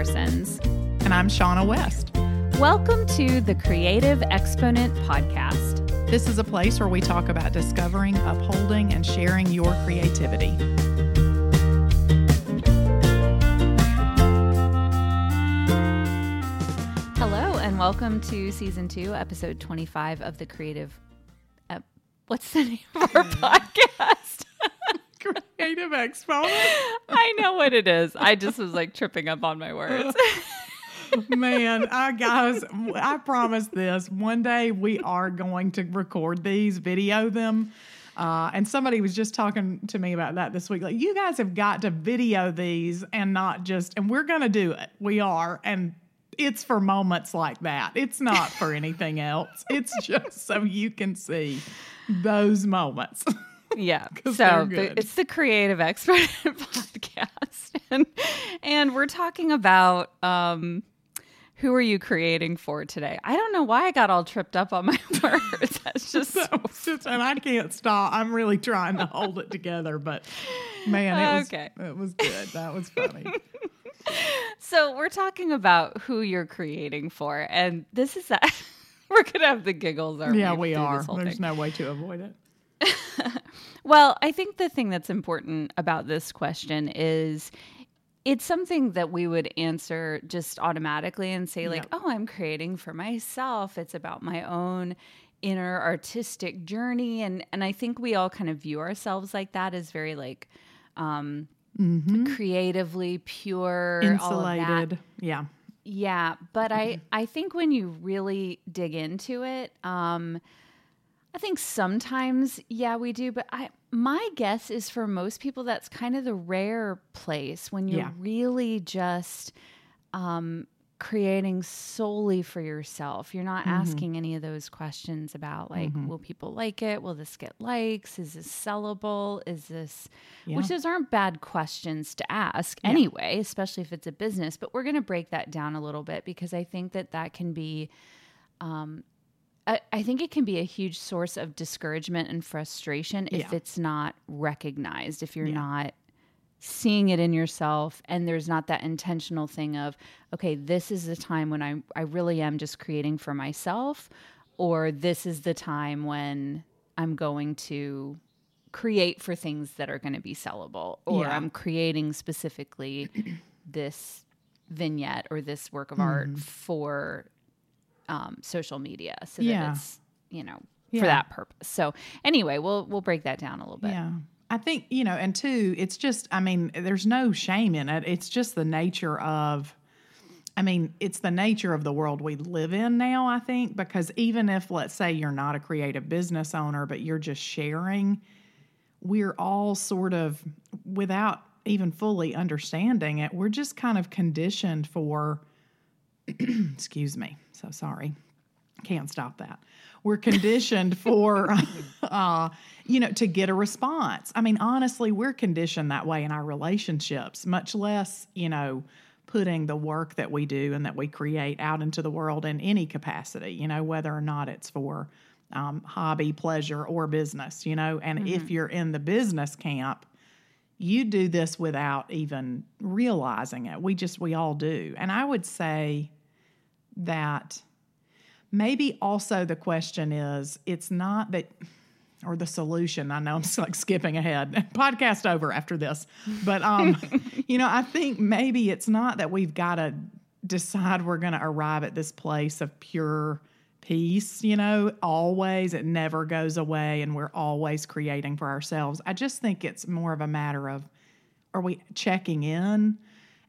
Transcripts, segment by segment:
Parsons. And I'm Shaunna West. Welcome to the Creative Exponent Podcast. This is a place where we talk about discovering, upholding, and sharing your creativity. Hello, and welcome to season two, episode 25 of the Creative. Uh, what's the name of our podcast? Creative Exponent. I know what it is. I just was like tripping up on my words. Man, I guys, I promise this. One day we are going to record these, video them. Uh, and somebody was just talking to me about that this week. Like, you guys have got to video these and not just, and we're going to do it. We are. And it's for moments like that. It's not for anything else. It's just so you can see those moments. Yeah. So the, it's the Creative Expert podcast, and and we're talking about um, who are you creating for today? I don't know why I got all tripped up on my words. That's just so just- and I can't stop. I'm really trying to hold it together, but man, it was, Okay. it was good. That was funny. So we're talking about who you're creating for, and this is that we're gonna have the giggles. Aren't yeah, we? we are. There's thing. no way to avoid it. Well, I think the thing that's important about this question is it's something that we would answer just automatically and say, like, oh, I'm creating for myself. It's about my own inner artistic journey. And and I think we all kind of view ourselves like that as very like um creatively pure, all of that. Insulated. Yeah. Yeah, but I I think when you really dig into it, um I think sometimes yeah, we do, but I my guess is for most people that's kind of the rare place when you're Yeah. really just um creating solely for yourself. You're not Mm-hmm. asking any of those questions about like will people like it? Will this get likes? Is this sellable? Is this which those aren't bad questions to ask anyway, especially if it's a business, but we're going to break that down a little bit because I think that that can be um I, I think it can be a huge source of discouragement and frustration if Yeah. it's not recognized, if you're not seeing it in yourself and there's not that intentional thing of okay this is the time when i i really am just creating for myself or this is the time when i'm going to create for things that are going to be sellable or Yeah. i'm creating specifically this vignette or this work of art Mm-hmm. for um, social media so Yeah. that it's you know Yeah. for that purpose so anyway we'll we'll break that down a little bit Yeah. I think, you know, and two, it's just, I mean, there's no shame in it. It's just the nature of, I mean, it's the nature of the world we live in now, I think, because even if, let's say, you're not a creative business owner, but you're just sharing, we're all sort of, without even fully understanding it, we're just kind of conditioned for, excuse me, so sorry can't stop that. We're conditioned for, uh, you know, to get a response. I mean, honestly, we're conditioned that way in our relationships, much less, you know, putting the work that we do and that we create out into the world in any capacity, you know, whether or not it's for um, hobby, pleasure, or business, you know. And if you're in the business camp, you do this without even realizing it. We just, we all do. And I would say that maybe also the question is it's not that or the solution i know i'm like skipping ahead. Podcast over after this. But um you know i think maybe it's not that we've got to decide we're going to arrive at this place of pure peace you know? Always it never goes away and we're always creating for ourselves. I just think it's more of a matter of are we checking in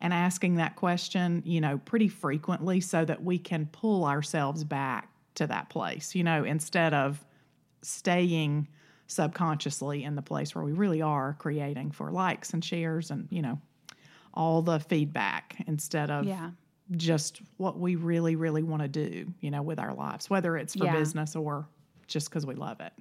and asking that question, you know, pretty frequently so that we can pull ourselves back to that place, you know, instead of staying subconsciously in the place where we really are creating for likes and shares and, you know, all the feedback instead of yeah just what we really, really want to do, you know, with our lives, whether it's for Yeah. business or just because we love it.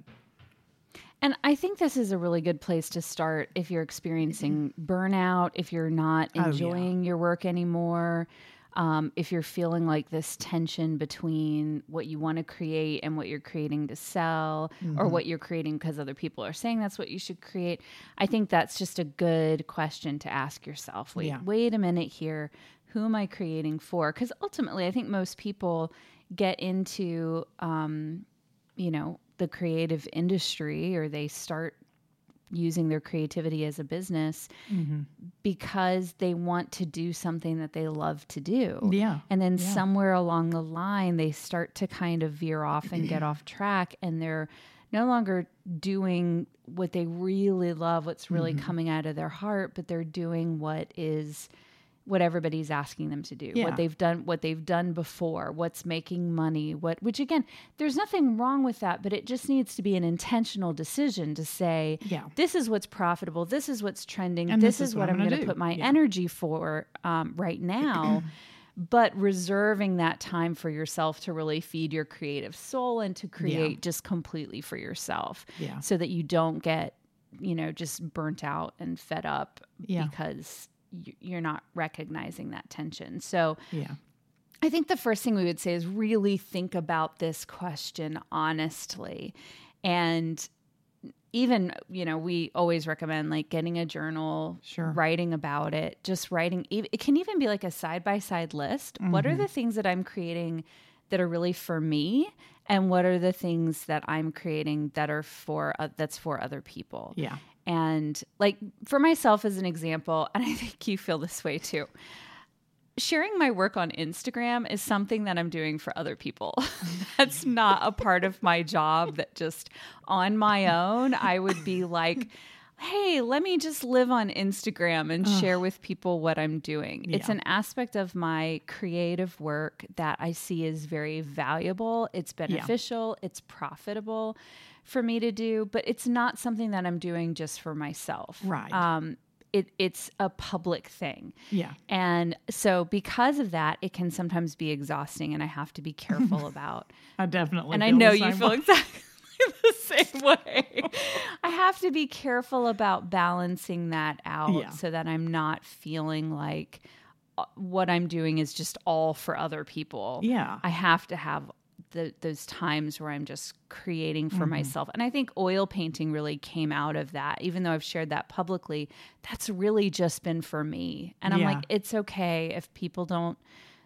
And I think this is a really good place to start if you're experiencing burnout, if you're not Oh, yeah. enjoying your work anymore, um, if you're feeling like this tension between what you want to create and what you're creating to sell, or Mm-hmm. what you're creating because other people are saying that's what you should create. I think that's just a good question to ask yourself. Wait, Yeah. wait a minute here. who am I creating for? Because ultimately, I think most people get into, um, you know, the creative industry or they start using their creativity as a business mm-hmm. because they want to do something that they love to do. Yeah. And then yeah. somewhere along the line, they start to kind of veer off and get off track and they're no longer doing what they really love, what's really mm-hmm. coming out of their heart, but they're doing what is what everybody's asking them to do, yeah. what they've done, what they've done before, what's making money, what, which again, there's nothing wrong with that, but it just needs to be an intentional decision to say, yeah. this is what's profitable, this is what's trending, this, this, is, what, what I'm going to put my yeah. energy for um, right now. but reserving that time for yourself to really feed your creative soul and to create yeah. just completely for yourself yeah. so that you don't get you know just burnt out and fed up yeah. because you're not recognizing that tension. So, yeah. I think the first thing we would say is really think about this question honestly. And even, you know, we always recommend like getting a journal, sure. writing about it, just writing. It can even be like a side by side list. Mm-hmm. What are mm-hmm. the things that I'm creating that are really for me? And what are the things that I'm creating that are for, uh, that's for other people? Yeah. And like for myself as an example, and I think you feel this way too. Sharing my work on Instagram is something that I'm doing for other people. That's not a part of my job that just on my own I would be like, hey, let me just live on Instagram and Ugh. share with people what I'm doing. Yeah. It's an aspect of my creative work that I see is very valuable, it's beneficial, yeah. it's profitable for me to do, but it's not something that I'm doing just for myself. Right. Um, it, it's a public thing. Yeah. And so because of that, it can sometimes be exhausting and I have to be careful about. I definitely And I know you feel way. exactly the same way. I have to be careful about balancing that out yeah. so that I'm not feeling like uh, what I'm doing is just all for other people. Yeah. I have to have the, those times where I'm just creating for mm-hmm. myself. And I think oil painting really came out of that. Even though I've shared that publicly, that's really just been for me. And I'm like, it's okay if people don't,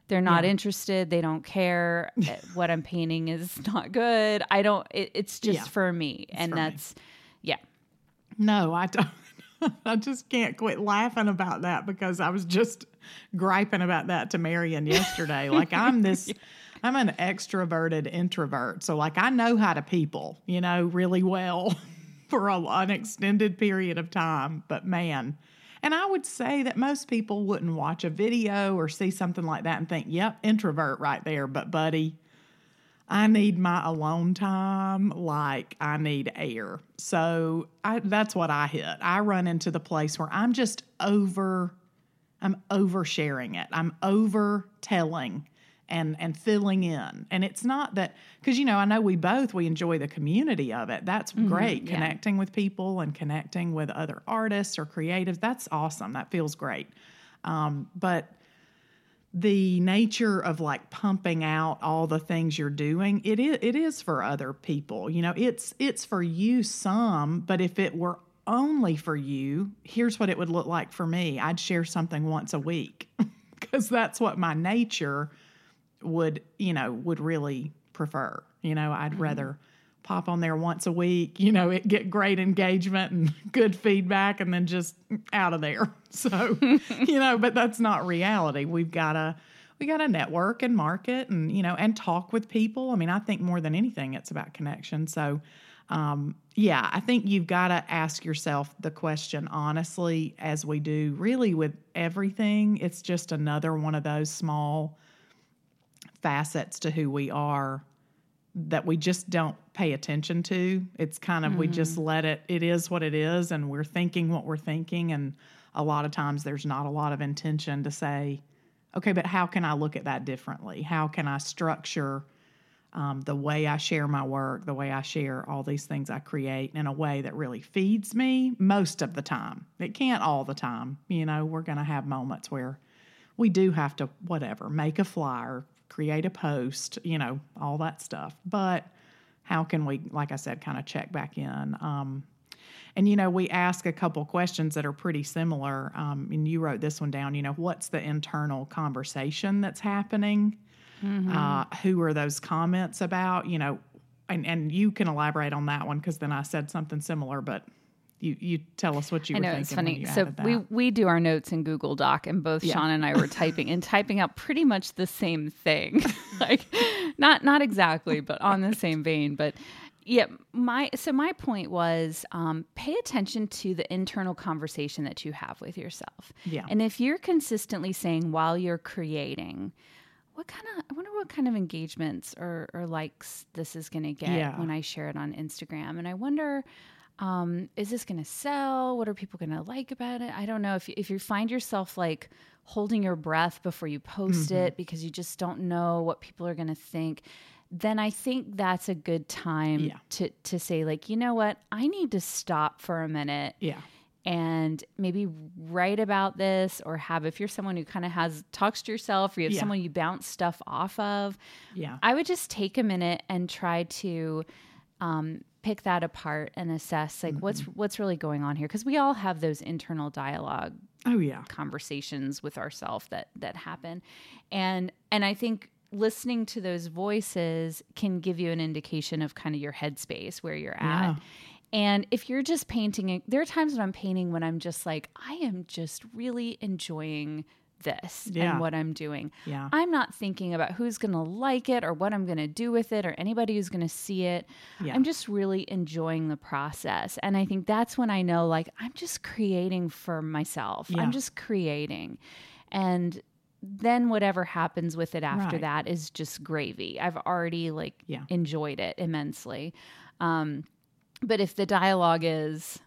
they're not yeah. interested, they don't care. Eh, what I'm painting is not good. I don't, it, it's just yeah. for me. It's and for that's, me. yeah. No, I don't. I just can't quit laughing about that because I was just griping about that to Marian yesterday. like I'm this I'm an extroverted introvert. So, like, I know how to people, you know, really well for a, an extended period of time. But man, and I would say that most people wouldn't watch a video or see something like that and think, yep, introvert right there. But, buddy, I need my alone time like I need air. So I, that's what I hit. I run into the place where I'm just over, I'm oversharing it. I'm over telling and and filling in. And it's not that because you know i know we both we enjoy the community of it. That's mm-hmm, great yeah. connecting with people and connecting with other artists or creatives. That's awesome. That feels great. Um, but the nature of like pumping out all the things you're doing it is it is for other people. You know it's it's for you some but if it were only for you here's what it would look like for me. I'd share something once a week because that's what my nature would, you know, would really prefer. You know, I'd mm-hmm. rather pop on there once a week, you know, it get great engagement and good feedback and then just out of there. So, you know, but that's not reality. We've got to we got to network and market and, you know, and talk with people. I mean, I think more than anything it's about connection. So, um, yeah, I think you've got to ask yourself the question honestly, as we do really with everything. It's just another one of those small facets to who we are that we just don't pay attention to. It's kind of mm-hmm. we just mm-hmm. let it it is what it is and we're thinking what we're thinking and a lot of times there's not a lot of intention to say okay, but how can I look at that differently? How can I structure um, the way I share my work, the way I share all these things I create in a way that really feeds me most of the time. It can't all the time. You know, we're going to have moments where we do have to, whatever, make a flyer, create a post, you know, all that stuff. But how can we, like I said, kind of check back in? Um, And you know, we ask a couple questions that are pretty similar. Um, and you wrote this one down. You know, what's the internal conversation that's happening? Mm-hmm. Uh, who are those comments about? You know, and and you can elaborate on that one because then I said something similar, but you you tell us what you I know, it's funny. so we we do our notes in Google Doc, and both yeah. Sean and I were typing and typing out pretty much the same thing, like not not exactly, but on the same vein. But yeah, my so my point was um, pay attention to the internal conversation that you have with yourself. Yeah, and if you're consistently saying while you're creating what kind of I wonder what kind of engagements or, or likes this is going to get yeah. when I share it on Instagram, and I wonder. Um, is this going to sell? What are people going to like about it? I don't know. If you, if you find yourself like holding your breath before you post mm-hmm. it because you just don't know what people are going to think, then I think that's a good time yeah. to to say like, you know what? I need to stop for a minute. Yeah and maybe write about this or have if you're someone who kind of has talks to yourself or you have yeah. someone you bounce stuff off of yeah i would just take a minute and try to um, pick that apart and assess like mm-hmm. what's what's really going on here because we all have those internal dialogue oh yeah conversations with ourselves that that happen and and i think listening to those voices can give you an indication of kind of your headspace where you're at yeah. And if you're just painting, there are times when I'm painting when I'm just like, I am just really enjoying this yeah. and what I'm doing. Yeah. I'm not thinking about who's going to like it or what I'm going to do with it or anybody who's going to see it. Yeah. I'm just really enjoying the process. And I think that's when I know like I'm just creating for myself. I'm just creating. And then whatever happens with it after right. that is just gravy. I've already like enjoyed it immensely. Um, but if the dialogue is,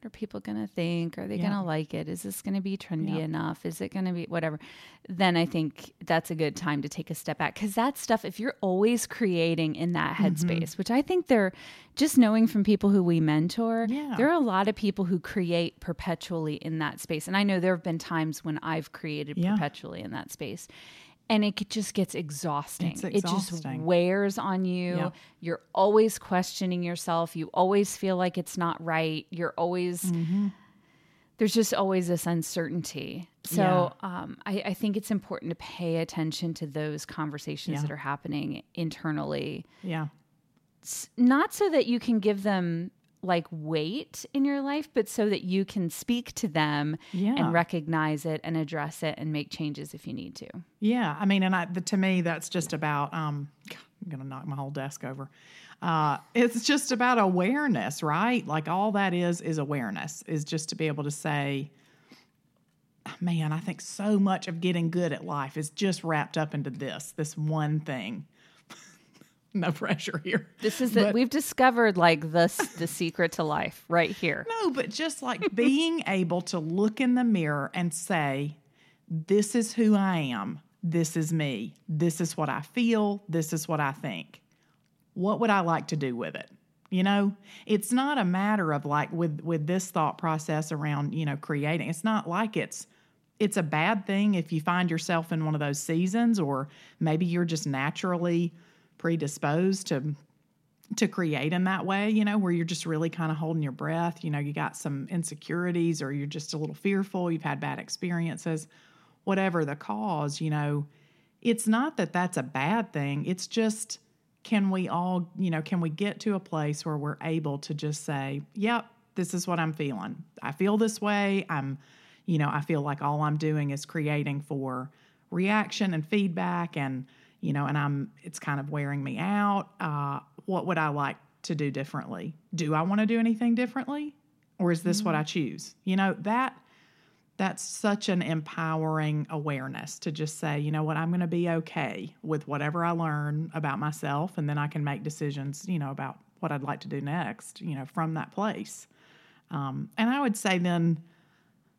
what are people going to think? Are they yeah. going to like it? Is this going to be trendy yeah. enough? Is it going to be whatever? Then I think that's a good time to take a step back because that stuff, if you're always creating in that mm-hmm. headspace, mm-hmm. which I think they're just knowing from people who we mentor, yeah. there are a lot of people who create perpetually in that space. And I know there have been times when I've created perpetually in that space and it just gets exhausting. exhausting. It just wears on you. Yeah. You're always questioning yourself. You always feel like it's not right. You're always mm-hmm. there's just always this uncertainty. So yeah. um, I, I, think it's important to pay attention to those conversations yeah. that are happening internally. Yeah, not so that you can give them like weight in your life, but so that you can speak to them yeah. and recognize it and address it and make changes if you need to. Yeah, I mean, and I, the, to me, that's just about. Um, I'm gonna knock my whole desk over. Uh, it's just about awareness, right? Like all that is is awareness. Is just to be able to say, man, I think so much of getting good at life is just wrapped up into this, this one thing. no pressure here. This is that we've discovered like the the secret to life right here. No, but just like being able to look in the mirror and say, "This is who I am. This is me. This is what I feel. This is what I think. What would I like to do with it?" You know, it's not a matter of like with with this thought process around you know creating. It's not like it's it's a bad thing if you find yourself in one of those seasons, or maybe you're just naturally predisposed to to create in that way, you know, where you're just really kind of holding your breath, you know, you got some insecurities or you're just a little fearful, you've had bad experiences, whatever the cause, you know, it's not that that's a bad thing. It's just can we all, you know, can we get to a place where we're able to just say, "Yep, this is what I'm feeling. I feel this way. I'm, you know, I feel like all I'm doing is creating for reaction and feedback and you know, and I'm it's kind of wearing me out. Uh, what would I like to do differently? Do I want to do anything differently, or is this mm-hmm. what I choose? You know that that's such an empowering awareness to just say, you know what, I'm going to be okay with whatever I learn about myself, and then I can make decisions, you know, about what I'd like to do next, you know, from that place. Um, and I would say then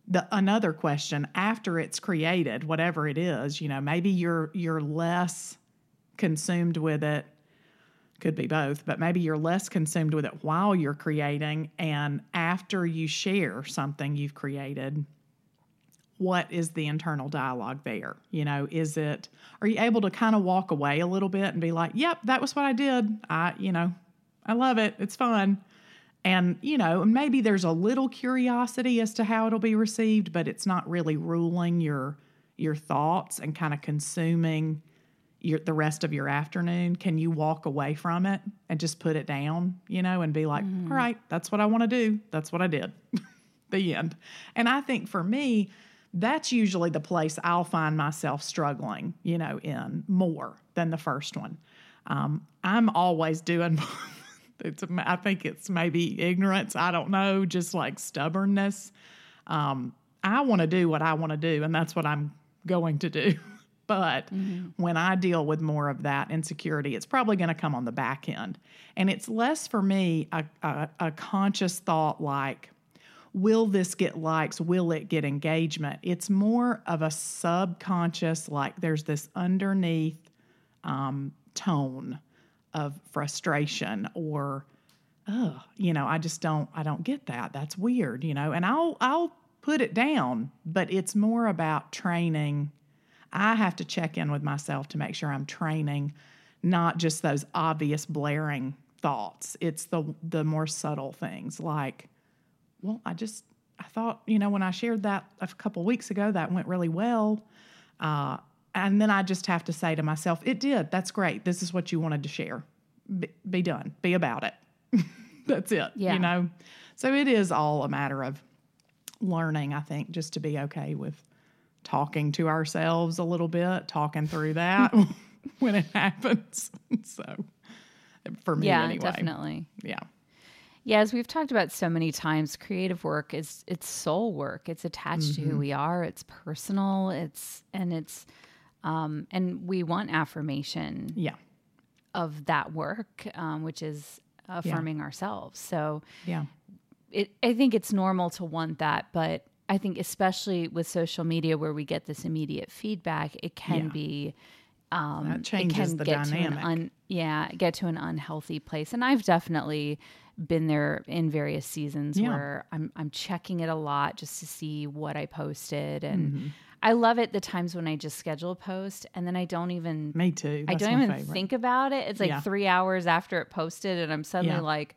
the another question after it's created whatever it is you know maybe you're you're less consumed with it could be both but maybe you're less consumed with it while you're creating and after you share something you've created what is the internal dialogue there? You know is it are you able to kind of walk away a little bit and be like yep that was what i did. I you know i love it. It's fun And, you know, maybe there's a little curiosity as to how it'll be received, but it's not really ruling your your thoughts and kind of consuming your, the rest of your afternoon. Can you walk away from it and just put it down, you know, and be like, mm. All right, that's what I want to do. That's what I did. the end. And I think for me, that's usually the place I'll find myself struggling, you know, in more than the first one. Um, I'm always doing It's I think it's maybe ignorance. I don't know, just like stubbornness. Um, I want to do what I want to do, and that's what I'm going to do. but mm-hmm. when I deal with more of that insecurity, it's probably going to come on the back end, and it's less for me a, a, a conscious thought like, will this get likes? Will it get engagement? It's more of a subconscious, like there's this underneath um, tone of frustration or oh you know i just don't i don't get that. That's weird you know? And i'll i'll put it down but it's more about training. I have to check in with myself to make sure i'm training not just those obvious blaring thoughts. It's the the more subtle things like well i just i thought you know when i shared that a couple weeks ago that went really well. Uh, and then I just have to say to myself, it did. That's great. This is what you wanted to share. Be, be done. Be about it. That's it. Yeah. You know? So it is all a matter of learning, I think, just to be okay with talking to ourselves a little bit, talking through that when it happens. so for me, yeah, anyway. definitely. Yeah. Yeah, as we've talked about so many times, creative work is it's soul work. It's attached mm-hmm. to who mm-hmm. we are. It's personal. It's and it's um, and we want affirmation yeah. of that work, um, which is affirming yeah. ourselves. So yeah, it, I think it's normal to want that, but I think especially with social media where we get this immediate feedback, it can yeah. be um, that changes it can the get dynamic. To an un, yeah, get to an unhealthy place, and I've definitely been there in various seasons yeah. where I'm I'm checking it a lot just to see what I posted and. Mm-hmm I love it the times when I just schedule a post and then I don't even Me too. That's I don't even favorite. think about it. It's like yeah. 3 hours after it posted and I'm suddenly yeah. like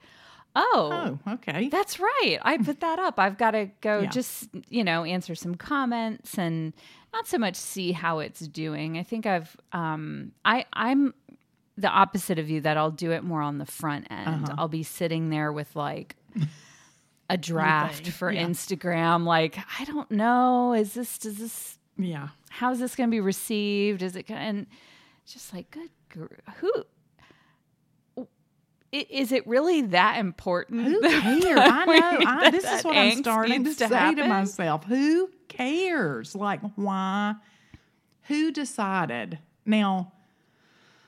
Oh, oh, okay. That's right. I put that up. I've got to go yeah. just, you know, answer some comments and not so much see how it's doing. I think I've um I I'm the opposite of you that I'll do it more on the front end. Uh-huh. I'll be sitting there with like a draft for yeah. Instagram. Like, I don't know. Is this, does this, yeah. How's this going to be received? Is it going and just like, good, who, is it really that important? Who cares? I know. I, this is what I'm starting to, to say happen? to myself. Who cares? Like, why? Who decided? Now,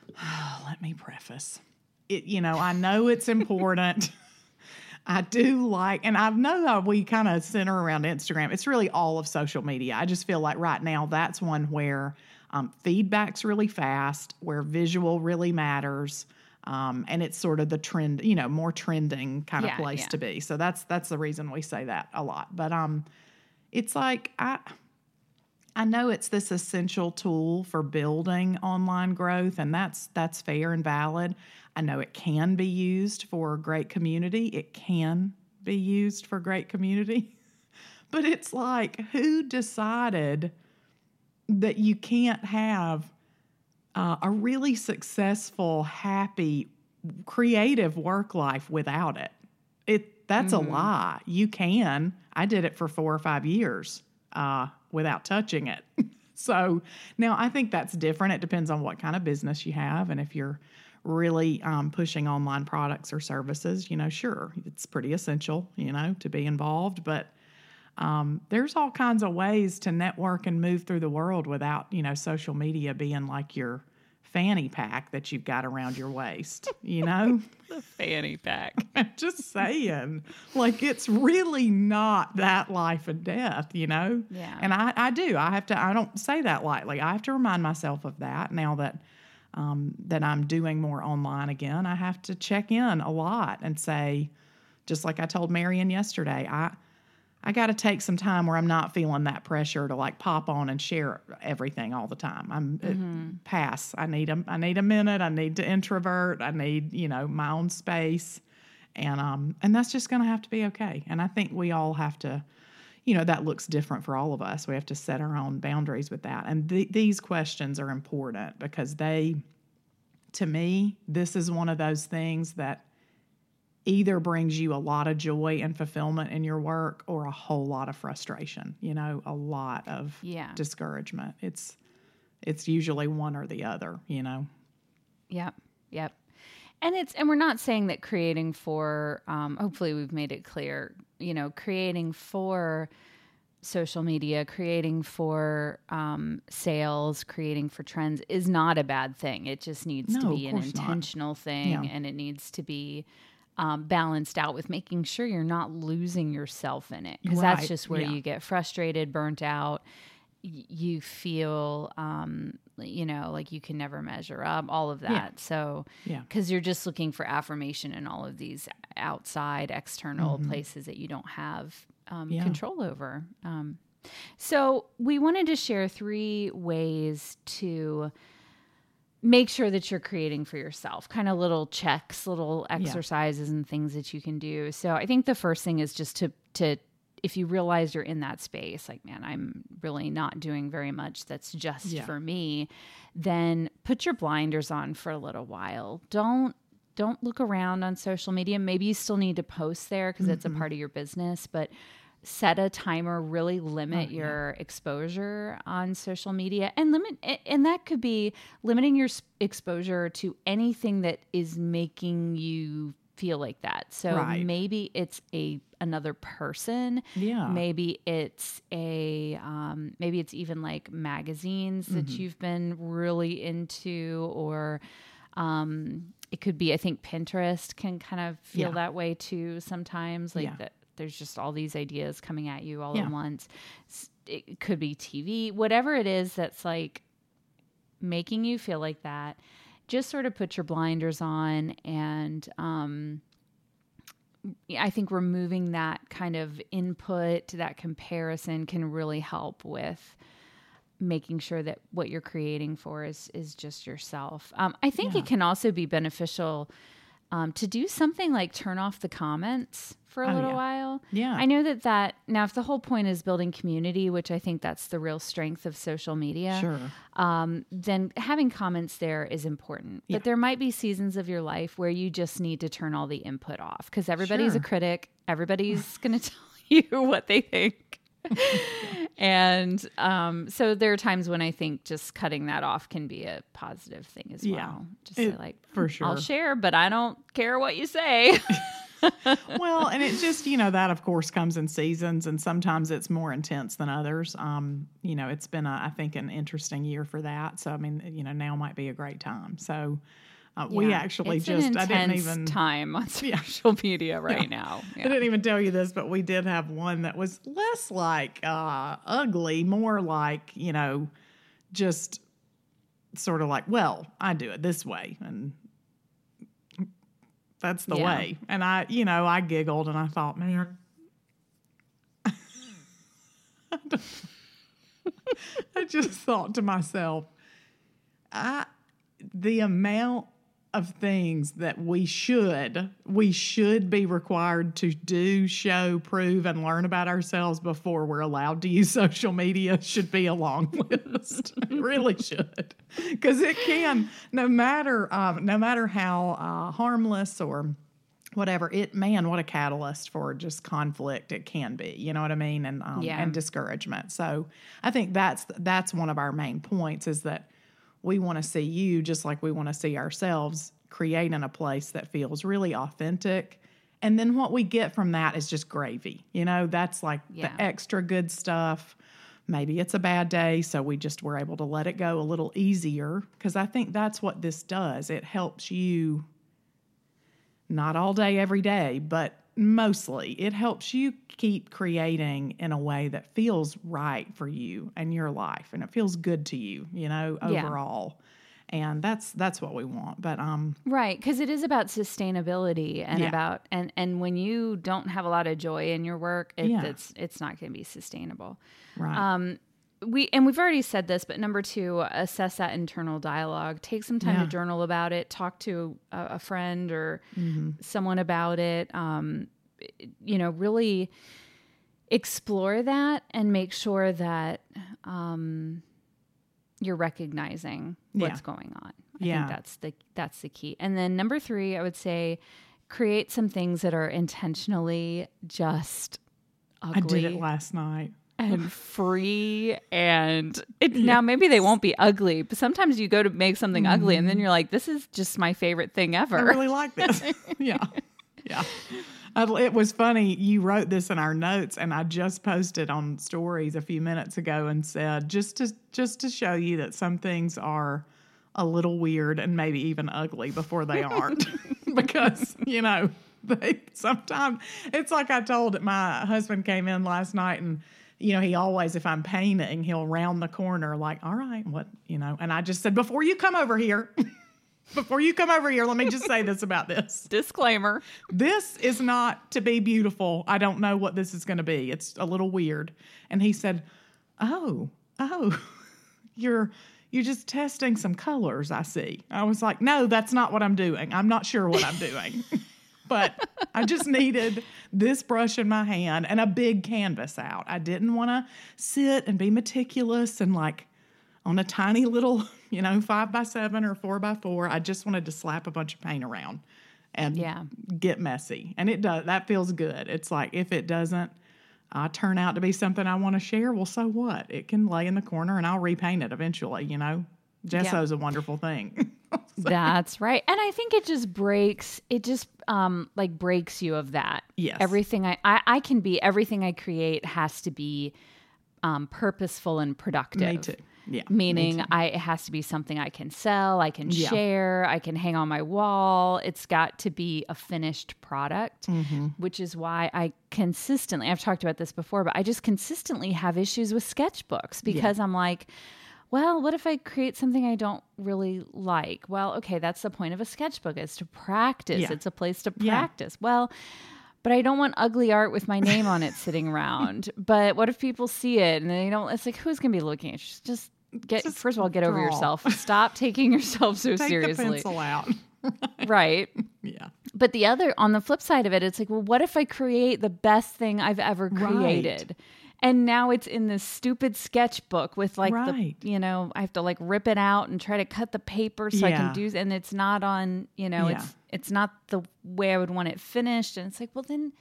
let me preface it. You know, I know it's important. I do like, and I know that we kind of center around Instagram. It's really all of social media. I just feel like right now that's one where um, feedback's really fast, where visual really matters. Um, and it's sort of the trend, you know, more trending kind of yeah, place yeah. to be. So that's that's the reason we say that a lot. But um, it's like I I know it's this essential tool for building online growth, and that's that's fair and valid. I know it can be used for great community. It can be used for great community. But it's like, who decided that you can't have uh, a really successful, happy, creative work life without it? It that's mm-hmm. a lie. You can. I did it for four or five years uh, without touching it. so now I think that's different. It depends on what kind of business you have and if you're really um, pushing online products or services, you know, sure, it's pretty essential, you know, to be involved. But um, there's all kinds of ways to network and move through the world without, you know, social media being like your fanny pack that you've got around your waist, you know? the fanny pack. Just saying. Like it's really not that life and death, you know? Yeah. And I, I do. I have to I don't say that lightly. I have to remind myself of that now that um, that I'm doing more online again, I have to check in a lot and say, just like I told Marian yesterday, I I got to take some time where I'm not feeling that pressure to like pop on and share everything all the time. I'm mm-hmm. it, pass. I need a I need a minute. I need to introvert. I need you know my own space, and um and that's just going to have to be okay and i think we all have to you know that looks different for all of us we have to set our own boundaries with that and th- these questions are important because they to me this is one of those things that either brings you a lot of joy and fulfillment in your work or a whole lot of frustration you know a lot of Yeah. discouragement it's it's usually one or the other you know Yep. Yep. And it's and we're not saying that creating for um hopefully we've made it clear, you know, creating for social media, creating for um sales, creating for trends is not a bad thing. It just needs to No, of be an course not. intentional thing Yeah. and it needs to be um, balanced out with making sure you're not losing yourself in it because that's just where yeah. you get frustrated, burnt out. y- You feel, um, you know, like you can never measure up, all of that. So, Yeah. because you're just looking for affirmation in all of these outside, external places that you don't have um, Mm-hmm. Yeah. control over. Um, so, we wanted to share three ways to make sure that you're creating for yourself kind of little checks little exercises and things that you can do. So i think the first thing is just to to if you realize you're in that space like man i'm really not doing very much that's just Yeah. for me then put your blinders on for a little while. Don't don't look around on social media. Maybe you still need to post there because it's a mm-hmm. part of your business but set a timer really limit your exposure on social media and limit and that could be limiting your exposure to anything that is making you feel like that so Right. maybe it's a another person Yeah. maybe it's a um, maybe it's even like magazines that Mm-hmm. you've been really into or um, it could be i think pinterest can kind of feel Yeah. that way too sometimes like Yeah. that there's just all these ideas coming at you all Yeah. at once it could be tv whatever it is that's like making you feel like that just sort of put your blinders on and um I think removing that kind of input, that comparison can really help with making sure that what you're creating for is is just yourself. Um, I think Yeah. it can also be beneficial um, to do something like turn off the comments for a Oh, little yeah. while. Yeah. I know that that now if the whole point is building community, which I think that's the real strength of social media Sure. um, then having comments there is important. Yeah. But there might be seasons of your life where you just need to turn all the input off because everybody's a critic. Everybody's going to tell you what they think. And um, so there are times when I think just cutting that off can be a positive thing as Yeah. well. Just It- like, for sure, I'll share, but I don't care what you say. well, and it just, you know, that of course comes in seasons and sometimes it's more intense than others. Um, you know, it's been, a, I think, an interesting year for that. So, I mean, you know, now might be a great time. So, uh, we actually It's just, I didn't even, time on Yeah. social media right Yeah. now. I didn't even tell you this, but we did have one that was less like uh, ugly, more like, you know, just sort of like, well, I do it this way. And that's the Yeah. way. And I, you know, I giggled and I thought, man, I just thought to myself, I the amount of things that we should we should be required to do, show, prove, and learn about ourselves before we're allowed to use social media should be a long list. it really should, because it can no matter um, no matter how uh, harmless or whatever it man what a catalyst for just conflict it can be you know what i mean and um, Yeah. and discouragement so i think that's that's one of our main points is that we want to see you just like we want to see ourselves creating a place that feels really authentic. And then what we get from that is just gravy you know? That's like Yeah. the extra good stuff. Maybe it's a bad day so we just were able to let it go a little easier because i think that's what this does. It helps you not all day, every day, but mostly it helps you keep creating in a way that feels right for you and your life and it feels good to you, you know, Yeah. overall. And that's that's what we want. But um Right, because it is about sustainability and Yeah. about and and when you don't have a lot of joy in your work, it, Yeah. it's it's not going to be sustainable. right. Um, we and we've already said this, but number two, assess that internal dialogue. Take some time Yeah. to journal about it. Talk to a, a friend or someone about it. Um, you know, really explore that and make sure that um, you're recognizing what's Yeah. going on. I Yeah. think that's the that's the key. And then number three, I would say create some things that are intentionally just ugly. I did it last night. And free and it, now maybe they won't be ugly but sometimes you go to make something ugly and then mm-hmm. you're like this is just my favorite thing ever I really like this. yeah. Yeah. It was funny. You wrote this in our notes, and I just posted on stories a few minutes ago and said just to just to show you that some things are a little weird and maybe even ugly before they aren't, because you know they sometimes it's like I told my husband came in last night and. You know, he always, if I'm painting, he'll round the corner like, all right, what, you know, and I just said, before you come over here, before you come over here, let me just say this about this. disclaimer This is not to be beautiful. I don't know what this is going to be. It's a little weird. And he said, "Oh, oh, you're you're just testing some colors, I see." I was like, "No, that's not what I'm doing. I'm not sure what I'm doing." But I just needed this brush in my hand and a big canvas out. I didn't want to sit and be meticulous and like on a tiny little, you know, five by seven or four by four. I just wanted to slap a bunch of paint around and Yeah. get messy. And it does, that feels good. It's like if it doesn't uh, turn out to be something I want to share, well, so what? It can lay in the corner and I'll repaint it eventually, you know? Gesso's a wonderful thing. that's right and i think it just breaks it just um like breaks you of that Yes. everything I, I i can be everything i create has to be um purposeful and productive Me too. Yeah. me meaning too. I it has to be something I can sell, I can Yeah. share, I can hang on my wall. It's got to be a finished product, Mm-hmm. which is why I consistently I've talked about this before, but I just consistently have issues with sketchbooks because I'm like well, what if I create something I don't really like? Well, okay, that's the point of a sketchbook is to practice. Yeah. It's a place to Yeah. practice. Well, but I don't want ugly art with my name on it sitting around. But what if people see it and they don't? It's like who's gonna be looking at? you? Just get Just first of all, get over yourself. Stop taking yourself so Take the seriously, pencil out. right? yeah. But the other, on the flip side of it, it's like, well, what if I create the best thing I've ever Right. And now it's in this stupid sketchbook with like Right. the, you know, I have to like rip it out and try to cut the paper so I can do, and it's not on, you know, Yeah. it's it's not the way I would want it finished. And it's like, well, then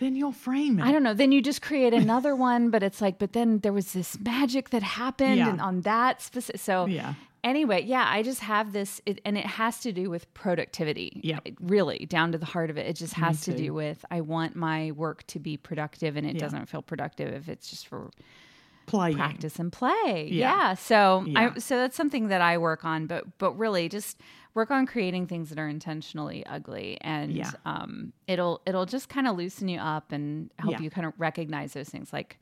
Then you'll frame it. I don't know. Then you just create another one, but it's like, but then there was this magic that happened Yeah. and on that specific. So Yeah. Anyway, yeah, I just have this, it, and it has to do with productivity. Yeah. Really down to the heart of it. It just has to do with I want my work to be productive, and it Yeah. doesn't feel productive if it's just for Playing. practice and play. Yeah. Yeah. So Yeah. I so that's something that I work on, but but really just work on creating things that are intentionally ugly and Yeah. um it'll it'll just kind of loosen you up and help you kind of recognize those things like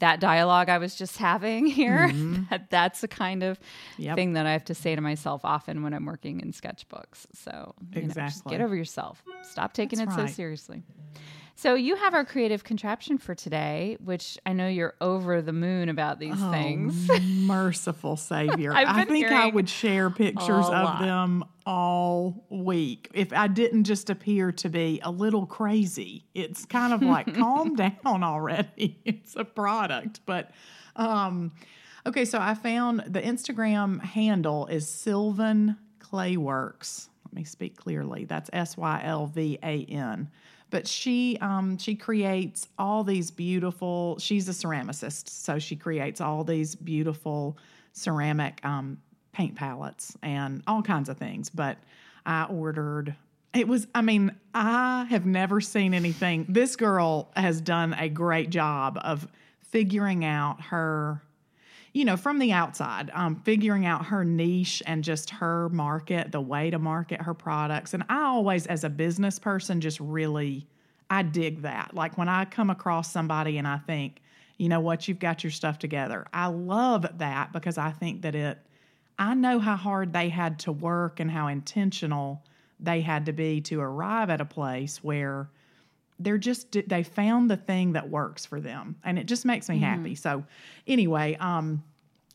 that dialogue I was just having here that that's the kind of Mm-hmm. Yep. thing that I have to say to myself often when I'm working in sketchbooks. So you know, just get over yourself. Stop taking That's it so right. seriously. So you have our creative contraption for today, which I know you're over the moon about these Oh, things. merciful Savior. I think I would share pictures of them all week if I didn't just appear to be a little crazy. It's kind of like calm down already. It's a product, but um okay, so I found the Instagram handle is Sylvan Clayworks. Let me speak clearly. That's S Y L V A N. But she um, she creates all these beautiful. She's a ceramicist, so she creates all these beautiful ceramic um, paint palettes and all kinds of things. But I ordered. It was. I mean, I have never seen anything. This girl has done a great job of figuring out her you know, from the outside, um, figuring out her niche and just her market, the way to market her products. And I always, as a business person, just really, I dig that. Like when I come across somebody and I think, you know what, you've got your stuff together. I love that because I think that it, I know how hard they had to work and how intentional they had to be to arrive at a place where they're just they found the thing that works for them and it just makes me mm-hmm. happy. So anyway um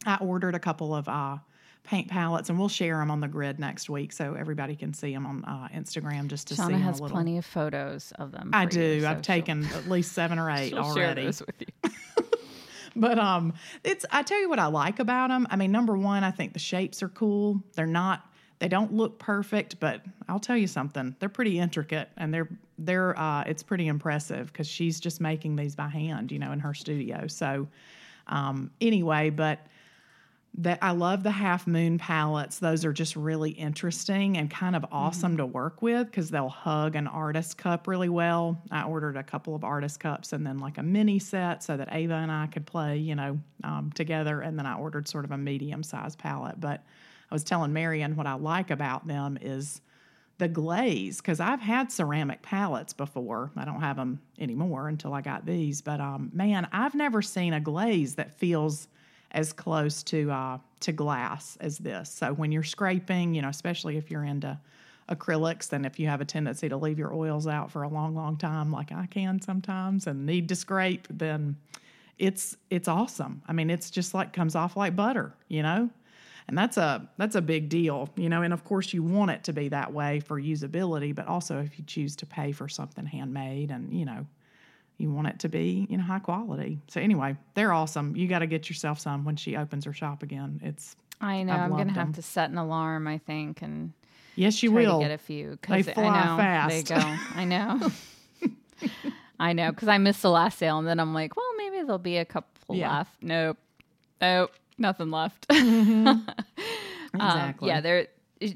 i ordered a couple of uh paint palettes and we'll share them on the grid next week so everybody can see them on uh, instagram just to Shaunna see them has a little. plenty of photos of them i do you, so i've taken at least seven or eight already. with you. But um it's i tell you what i like about them i mean number one i think the shapes are cool. They're not they don't look perfect, but I'll tell you something. They're pretty intricate and they're they're uh, it's pretty impressive because she's just making these by hand, you know, in her studio. So um, anyway, but that I love the half moon palettes. Those are just really interesting and kind of awesome mm-hmm. to work with because they'll hug an artist cup really well. I ordered a couple of artist cups and then like a mini set so that Ava and I could play, you know, um, together. And then I ordered sort of a medium size palette, but I was telling Marian what I like about them is the glaze because I've had ceramic palettes before. I don't have them anymore until I got these, but um, man, I've never seen a glaze that feels as close to uh, to glass as this. So when you're scraping, you know, especially if you're into acrylics, and if you have a tendency to leave your oils out for a long, long time, like I can sometimes, and need to scrape, then it's it's awesome. I mean, it's just like comes off like butter, you know and that's a that's a big deal you know and of course you want it to be that way for usability but also if you choose to pay for something handmade and you know you want it to be you know high quality. So anyway they're awesome. You got to get yourself some when she opens her shop again. It's i know i am gonna have to set an alarm i think and yes you will. get a few they fly I know, fast. they go. I know. I know because i missed the last sale and then i'm like well maybe there'll be a couple yeah. left. Nope. Nope nothing left. Mm-hmm. exactly. Um, yeah, they're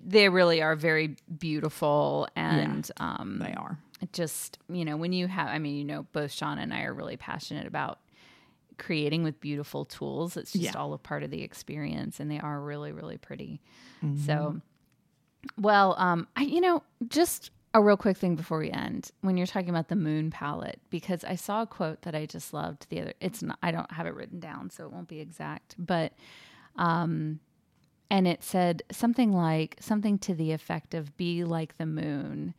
they really are very beautiful and yeah, um, they are just you know when you have i mean you know both sean and i are really passionate about creating with beautiful tools it's just yeah. all a part of the experience and they are really really pretty mm-hmm. so well um i you know just a real quick thing before we end when you're talking about the moon palette because i saw a quote that i just loved the other it's not i don't have it written down so it won't be exact but um and it said something like something to the effect of be like the moon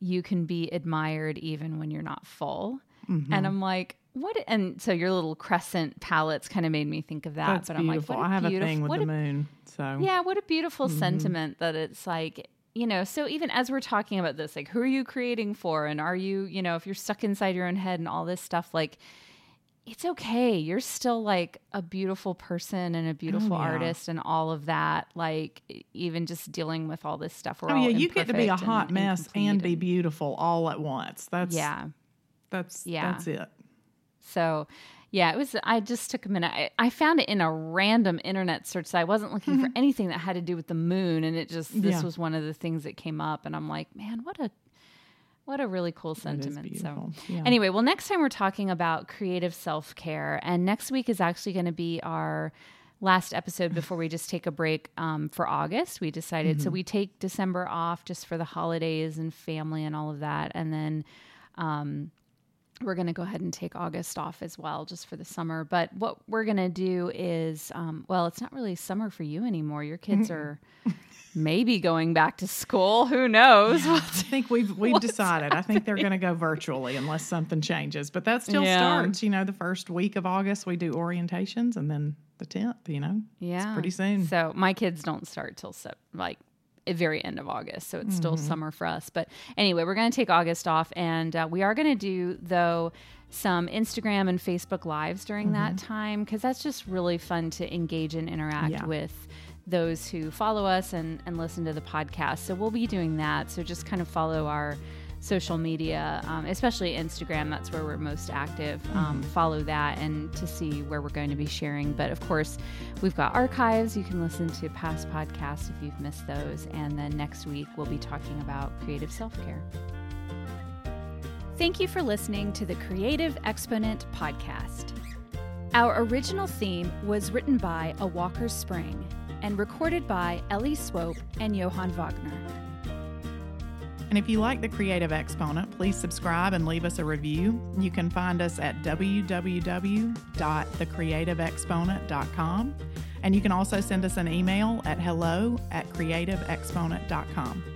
you can be admired even when you're not full mm-hmm. and i'm like what and so your little crescent palettes kind of made me think of that That's but beautiful. i'm like i have a thing with the a, moon so yeah what a beautiful mm-hmm. sentiment that it's like you know, so even as we're talking about this, like, who are you creating for? And are you, you know, if you're stuck inside your own head and all this stuff, like, it's okay. You're still like a beautiful person and a beautiful oh, yeah. artist and all of that. Like, even just dealing with all this stuff. We're oh, yeah, you get to be a hot and, mess and, and be beautiful all at once. That's, yeah. That's, yeah. That's it. So, yeah, it was. I just took a minute. I, I, found it in a random internet search. So I wasn't looking mm-hmm. for anything that had to do with the moon, and it just this yeah. was one of the things that came up, and I'm like, man, what a what a really cool sentiment. So yeah. anyway, well, next time we're talking about creative self care, and next week is actually going to be our last episode before we just take a break um, for August. We decided mm-hmm. so we take December off just for the holidays and family and all of that, and then. Um, we're going to go ahead and take August off as well, just for the summer. But what we're going to do is, um, well, it's not really summer for you anymore. Your kids are maybe going back to school. Who knows? Yeah, I think we've we've decided. Happening? I think they're going to go virtually unless something changes. But that still yeah. starts. You know, the first week of August we do orientations, and then the tenth. You know, yeah, it's pretty soon. So my kids don't start till sep- like very end of August. So it's mm-hmm. still summer for us. But anyway, we're going to take August off. And uh, we are going to do, though, some Instagram and Facebook lives during mm-hmm. that time because that's just really fun to engage and interact yeah. with those who follow us and, and listen to the podcast. So we'll be doing that. So just kind of follow our social media, um, especially Instagram. That's where we're most active. Um, mm-hmm. Follow that and to see where we're going to be sharing. But of course, we've got archives. You can listen to past podcasts if you've missed those. And then next week, we'll be talking about creative self care. Thank you for listening to the Creative Exponent podcast. Our original theme was written by A Walker Spring and recorded by Ellie Swope and Johann Wagner. And if you like The Creative Exponent, please subscribe and leave us a review. You can find us at www.thecreativeexponent.com. And you can also send us an email at hello at creativeexponent.com.